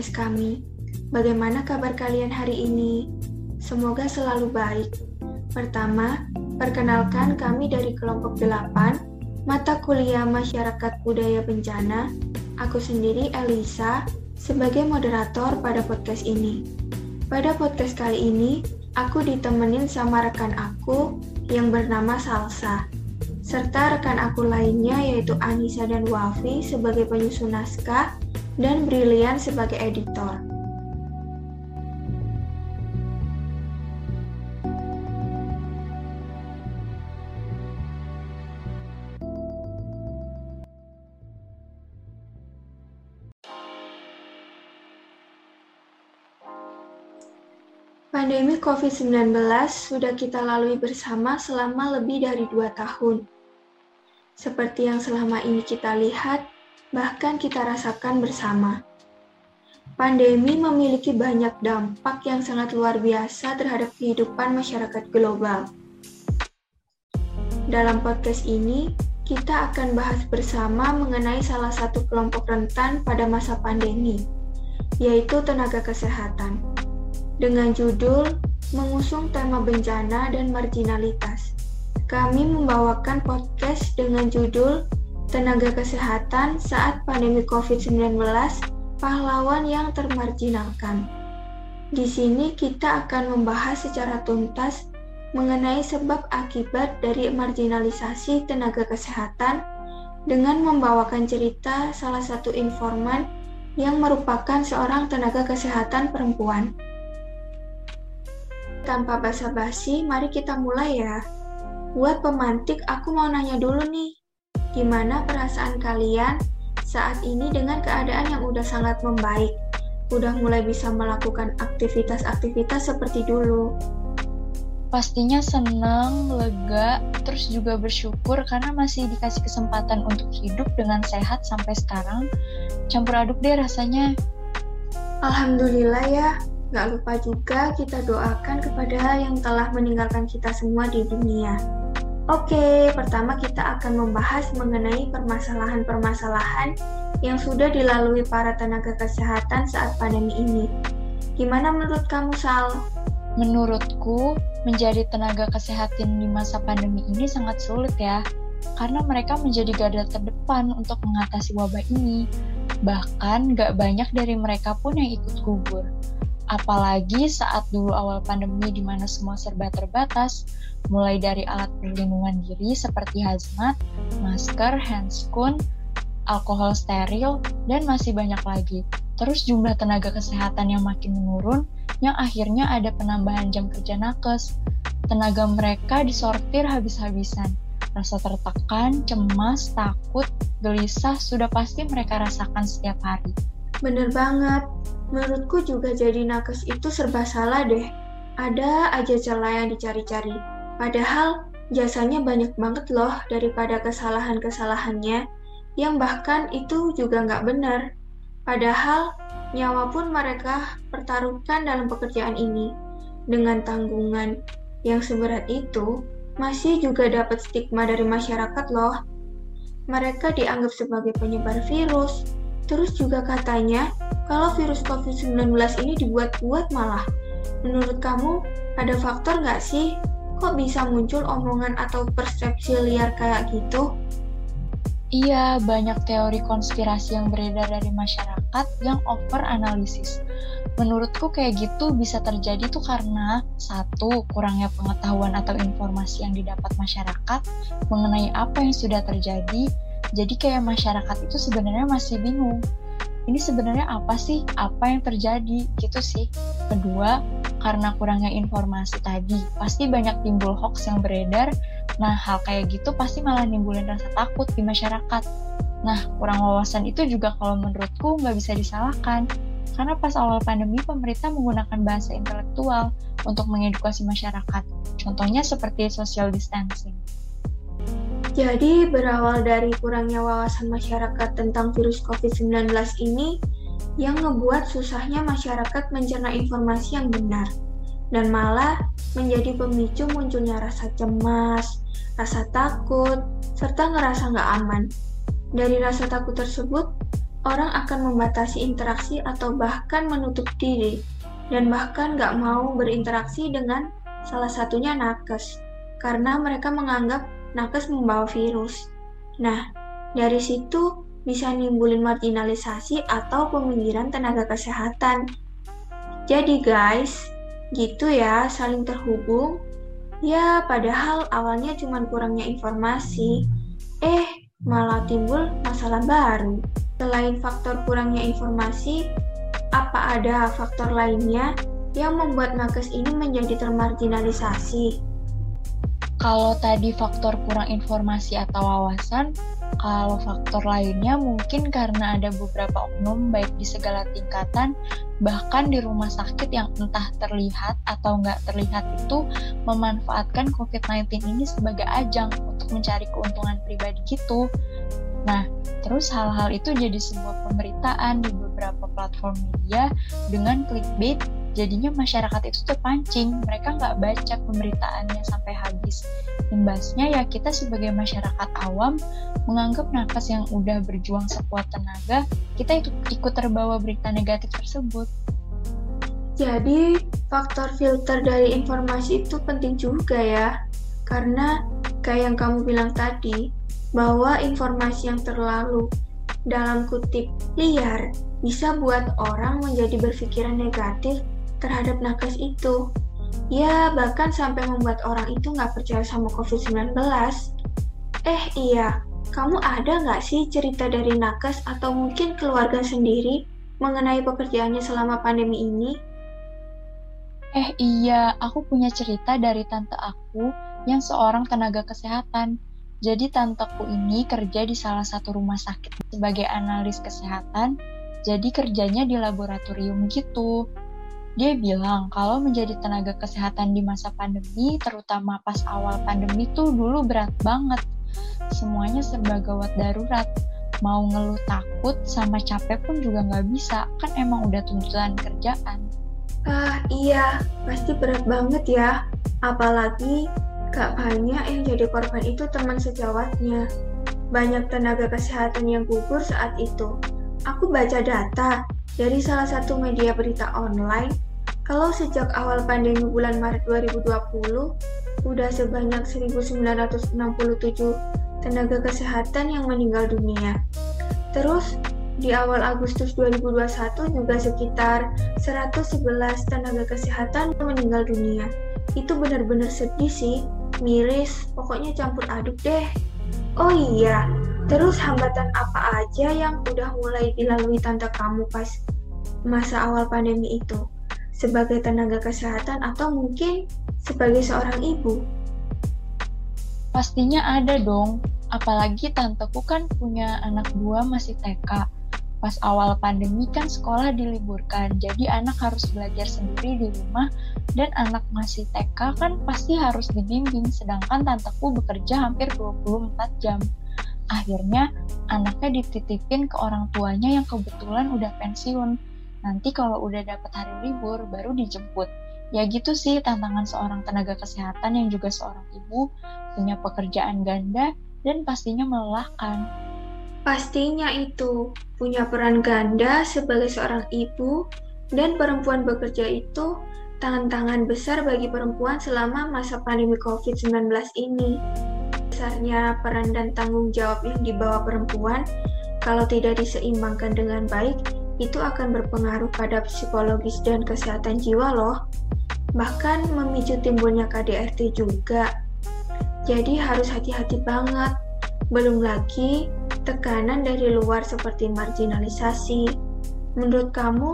podcast kami. Bagaimana kabar kalian hari ini? Semoga selalu baik. Pertama, perkenalkan kami dari kelompok 8, mata kuliah Masyarakat Budaya Bencana. Aku sendiri Elisa sebagai moderator pada podcast ini. Pada podcast kali ini, aku ditemenin sama rekan aku yang bernama Salsa serta rekan aku lainnya yaitu Anissa dan Wafi sebagai penyusun naskah dan Brilian sebagai editor. Pandemi COVID-19 sudah kita lalui bersama selama lebih dari dua tahun. Seperti yang selama ini kita lihat, bahkan kita rasakan bersama. Pandemi memiliki banyak dampak yang sangat luar biasa terhadap kehidupan masyarakat global. Dalam podcast ini, kita akan bahas bersama mengenai salah satu kelompok rentan pada masa pandemi, yaitu tenaga kesehatan. Dengan judul mengusung tema bencana dan marginalitas kami membawakan podcast dengan judul Tenaga Kesehatan Saat Pandemi COVID-19 Pahlawan yang Termarginalkan. Di sini kita akan membahas secara tuntas mengenai sebab akibat dari marginalisasi tenaga kesehatan dengan membawakan cerita salah satu informan yang merupakan seorang tenaga kesehatan perempuan. Tanpa basa-basi, mari kita mulai ya. Buat pemantik, aku mau nanya dulu nih, gimana perasaan kalian saat ini dengan keadaan yang udah sangat membaik? Udah mulai bisa melakukan aktivitas-aktivitas seperti dulu. Pastinya senang, lega, terus juga bersyukur karena masih dikasih kesempatan untuk hidup dengan sehat sampai sekarang. Campur aduk deh rasanya. Alhamdulillah ya, Gak lupa juga kita doakan kepada yang telah meninggalkan kita semua di dunia. Oke, pertama kita akan membahas mengenai permasalahan-permasalahan yang sudah dilalui para tenaga kesehatan saat pandemi ini. Gimana menurut kamu, Sal? Menurutku, menjadi tenaga kesehatan di masa pandemi ini sangat sulit ya, karena mereka menjadi garda terdepan untuk mengatasi wabah ini. Bahkan gak banyak dari mereka pun yang ikut gugur. Apalagi saat dulu awal pandemi di mana semua serba terbatas, mulai dari alat perlindungan diri seperti hazmat, masker, handscoon, alkohol steril, dan masih banyak lagi. Terus jumlah tenaga kesehatan yang makin menurun, yang akhirnya ada penambahan jam kerja nakes. Tenaga mereka disortir habis-habisan. Rasa tertekan, cemas, takut, gelisah sudah pasti mereka rasakan setiap hari. Bener banget. Menurutku juga jadi nakes itu serba salah deh. Ada aja celah yang dicari-cari. Padahal jasanya banyak banget loh daripada kesalahan-kesalahannya yang bahkan itu juga nggak benar. Padahal nyawa pun mereka pertaruhkan dalam pekerjaan ini. Dengan tanggungan yang seberat itu, masih juga dapat stigma dari masyarakat loh. Mereka dianggap sebagai penyebar virus, Terus juga katanya, kalau virus COVID-19 ini dibuat-buat malah. Menurut kamu, ada faktor nggak sih? Kok bisa muncul omongan atau persepsi liar kayak gitu? Iya, banyak teori konspirasi yang beredar dari masyarakat yang over analisis. Menurutku kayak gitu bisa terjadi tuh karena satu, kurangnya pengetahuan atau informasi yang didapat masyarakat mengenai apa yang sudah terjadi, jadi kayak masyarakat itu sebenarnya masih bingung. Ini sebenarnya apa sih? Apa yang terjadi? Gitu sih. Kedua, karena kurangnya informasi tadi, pasti banyak timbul hoax yang beredar. Nah, hal kayak gitu pasti malah nimbulin rasa takut di masyarakat. Nah, kurang wawasan itu juga kalau menurutku nggak bisa disalahkan. Karena pas awal pandemi, pemerintah menggunakan bahasa intelektual untuk mengedukasi masyarakat. Contohnya seperti social distancing. Jadi berawal dari kurangnya wawasan masyarakat tentang virus COVID-19 ini yang ngebuat susahnya masyarakat mencerna informasi yang benar dan malah menjadi pemicu munculnya rasa cemas, rasa takut, serta ngerasa nggak aman. Dari rasa takut tersebut, orang akan membatasi interaksi atau bahkan menutup diri, dan bahkan nggak mau berinteraksi dengan salah satunya nakes, karena mereka menganggap nakes membawa virus. Nah, dari situ bisa nimbulin marginalisasi atau peminggiran tenaga kesehatan. Jadi guys, gitu ya, saling terhubung. Ya, padahal awalnya cuma kurangnya informasi. Eh, malah timbul masalah baru. Selain faktor kurangnya informasi, apa ada faktor lainnya yang membuat nakes ini menjadi termarginalisasi? Kalau tadi faktor kurang informasi atau wawasan, kalau faktor lainnya mungkin karena ada beberapa oknum baik di segala tingkatan, bahkan di rumah sakit yang entah terlihat atau nggak terlihat itu memanfaatkan COVID-19 ini sebagai ajang untuk mencari keuntungan pribadi gitu. Nah, terus hal-hal itu jadi sebuah pemberitaan di beberapa platform media dengan clickbait, jadinya masyarakat itu terpancing, mereka nggak baca pemberitaannya sampai habis. Imbasnya ya kita sebagai masyarakat awam menganggap nakes yang udah berjuang sekuat tenaga, kita ikut, ikut terbawa berita negatif tersebut. Jadi, faktor filter dari informasi itu penting juga ya, karena kayak yang kamu bilang tadi, bahwa informasi yang terlalu dalam kutip liar bisa buat orang menjadi berpikiran negatif terhadap nakes itu. Ya, bahkan sampai membuat orang itu nggak percaya sama COVID-19. Eh iya, kamu ada nggak sih cerita dari nakes atau mungkin keluarga sendiri mengenai pekerjaannya selama pandemi ini? Eh iya, aku punya cerita dari tante aku yang seorang tenaga kesehatan jadi tanteku ini kerja di salah satu rumah sakit sebagai analis kesehatan, jadi kerjanya di laboratorium gitu. Dia bilang kalau menjadi tenaga kesehatan di masa pandemi, terutama pas awal pandemi tuh dulu berat banget. Semuanya serba gawat darurat. Mau ngeluh takut sama capek pun juga nggak bisa, kan emang udah tuntutan kerjaan. Ah iya, pasti berat banget ya. Apalagi Gak banyak yang jadi korban itu teman sejawatnya. Banyak tenaga kesehatan yang gugur saat itu. Aku baca data dari salah satu media berita online, kalau sejak awal pandemi bulan Maret 2020, udah sebanyak 1967 tenaga kesehatan yang meninggal dunia. Terus, di awal Agustus 2021 juga sekitar 111 tenaga kesehatan meninggal dunia. Itu benar-benar sedih sih, miris, pokoknya campur aduk deh. Oh iya, terus hambatan apa aja yang udah mulai dilalui tante kamu pas masa awal pandemi itu? Sebagai tenaga kesehatan atau mungkin sebagai seorang ibu? Pastinya ada dong, apalagi tanteku kan punya anak dua masih TK pas awal pandemi kan sekolah diliburkan, jadi anak harus belajar sendiri di rumah dan anak masih TK kan pasti harus dibimbing, sedangkan tanteku bekerja hampir 24 jam. Akhirnya anaknya dititipin ke orang tuanya yang kebetulan udah pensiun. Nanti kalau udah dapat hari libur baru dijemput. Ya gitu sih tantangan seorang tenaga kesehatan yang juga seorang ibu, punya pekerjaan ganda, dan pastinya melelahkan. Pastinya itu punya peran ganda sebagai seorang ibu dan perempuan bekerja itu tangan-tangan besar bagi perempuan selama masa pandemi COVID-19 ini. Besarnya peran dan tanggung jawab yang dibawa perempuan kalau tidak diseimbangkan dengan baik itu akan berpengaruh pada psikologis dan kesehatan jiwa loh. Bahkan memicu timbulnya KDRT juga. Jadi harus hati-hati banget. Belum lagi tekanan dari luar seperti marginalisasi. Menurut kamu,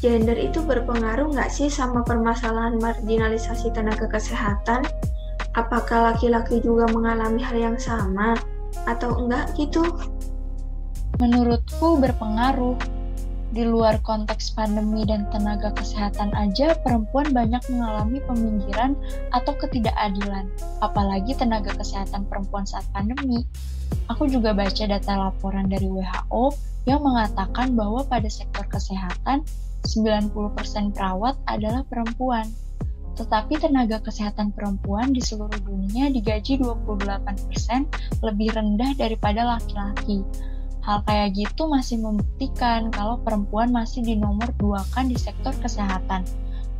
gender itu berpengaruh nggak sih sama permasalahan marginalisasi tenaga kesehatan? Apakah laki-laki juga mengalami hal yang sama atau enggak gitu? Menurutku berpengaruh di luar konteks pandemi dan tenaga kesehatan aja, perempuan banyak mengalami peminggiran atau ketidakadilan, apalagi tenaga kesehatan perempuan saat pandemi. Aku juga baca data laporan dari WHO yang mengatakan bahwa pada sektor kesehatan, 90% perawat adalah perempuan. Tetapi tenaga kesehatan perempuan di seluruh dunia digaji 28% lebih rendah daripada laki-laki Hal kayak gitu masih membuktikan kalau perempuan masih di nomor dua kan di sektor kesehatan.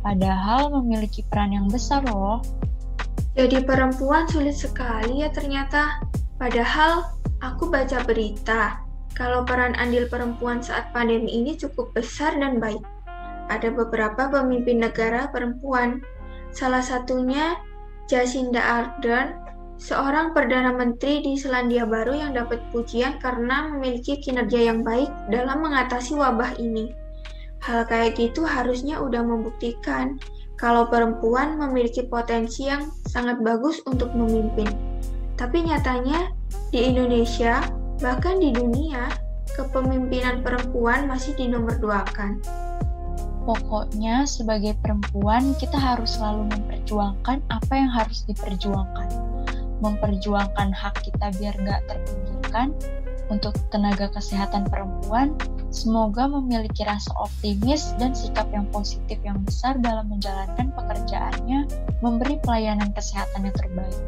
Padahal memiliki peran yang besar loh. Jadi perempuan sulit sekali ya ternyata. Padahal aku baca berita kalau peran andil perempuan saat pandemi ini cukup besar dan baik. Ada beberapa pemimpin negara perempuan. Salah satunya Jacinda Ardern seorang Perdana Menteri di Selandia Baru yang dapat pujian karena memiliki kinerja yang baik dalam mengatasi wabah ini. Hal kayak gitu harusnya udah membuktikan kalau perempuan memiliki potensi yang sangat bagus untuk memimpin. Tapi nyatanya di Indonesia, bahkan di dunia, kepemimpinan perempuan masih di nomor dua kan. Pokoknya sebagai perempuan kita harus selalu memperjuangkan apa yang harus diperjuangkan memperjuangkan hak kita biar nggak terpinggirkan untuk tenaga kesehatan perempuan, semoga memiliki rasa optimis dan sikap yang positif yang besar dalam menjalankan pekerjaannya, memberi pelayanan kesehatan yang terbaik.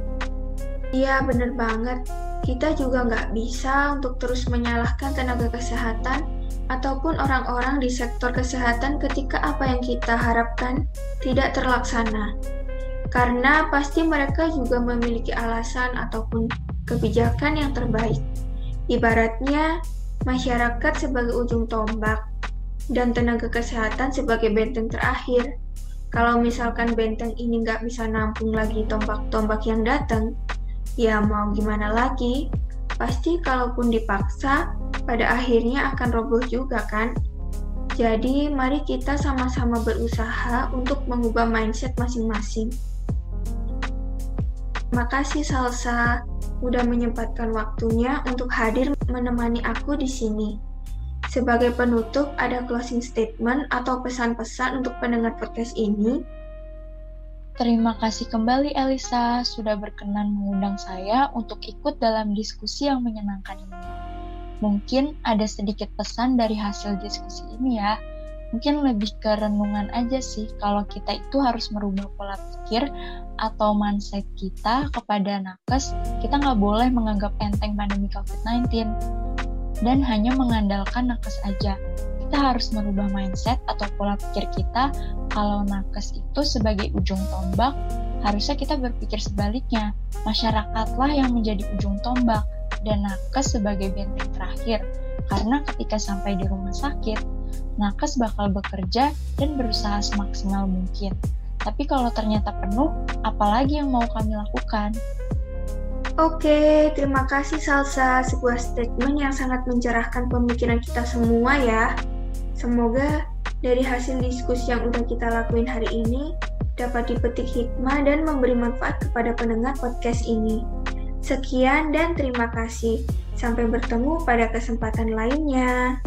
Iya, bener banget. Kita juga nggak bisa untuk terus menyalahkan tenaga kesehatan ataupun orang-orang di sektor kesehatan ketika apa yang kita harapkan tidak terlaksana karena pasti mereka juga memiliki alasan ataupun kebijakan yang terbaik. Ibaratnya, masyarakat sebagai ujung tombak dan tenaga kesehatan sebagai benteng terakhir. Kalau misalkan benteng ini nggak bisa nampung lagi tombak-tombak yang datang, ya mau gimana lagi? Pasti kalaupun dipaksa, pada akhirnya akan roboh juga kan? Jadi, mari kita sama-sama berusaha untuk mengubah mindset masing-masing. Makasih Salsa, udah menyempatkan waktunya untuk hadir menemani aku di sini. Sebagai penutup, ada closing statement atau pesan-pesan untuk pendengar podcast ini? Terima kasih kembali Elisa sudah berkenan mengundang saya untuk ikut dalam diskusi yang menyenangkan ini. Mungkin ada sedikit pesan dari hasil diskusi ini ya mungkin lebih ke renungan aja sih. Kalau kita itu harus merubah pola pikir atau mindset kita kepada nakes kita nggak boleh menganggap enteng pandemi COVID-19 dan hanya mengandalkan nakes aja. Kita harus merubah mindset atau pola pikir kita kalau nakes itu sebagai ujung tombak harusnya kita berpikir sebaliknya. Masyarakatlah yang menjadi ujung tombak dan nakes sebagai benteng terakhir. Karena ketika sampai di rumah sakit nakes bakal bekerja dan berusaha semaksimal mungkin. Tapi kalau ternyata penuh, apalagi yang mau kami lakukan? Oke, terima kasih Salsa. Sebuah statement yang sangat mencerahkan pemikiran kita semua ya. Semoga dari hasil diskusi yang udah kita lakuin hari ini dapat dipetik hikmah dan memberi manfaat kepada pendengar podcast ini. Sekian dan terima kasih. Sampai bertemu pada kesempatan lainnya.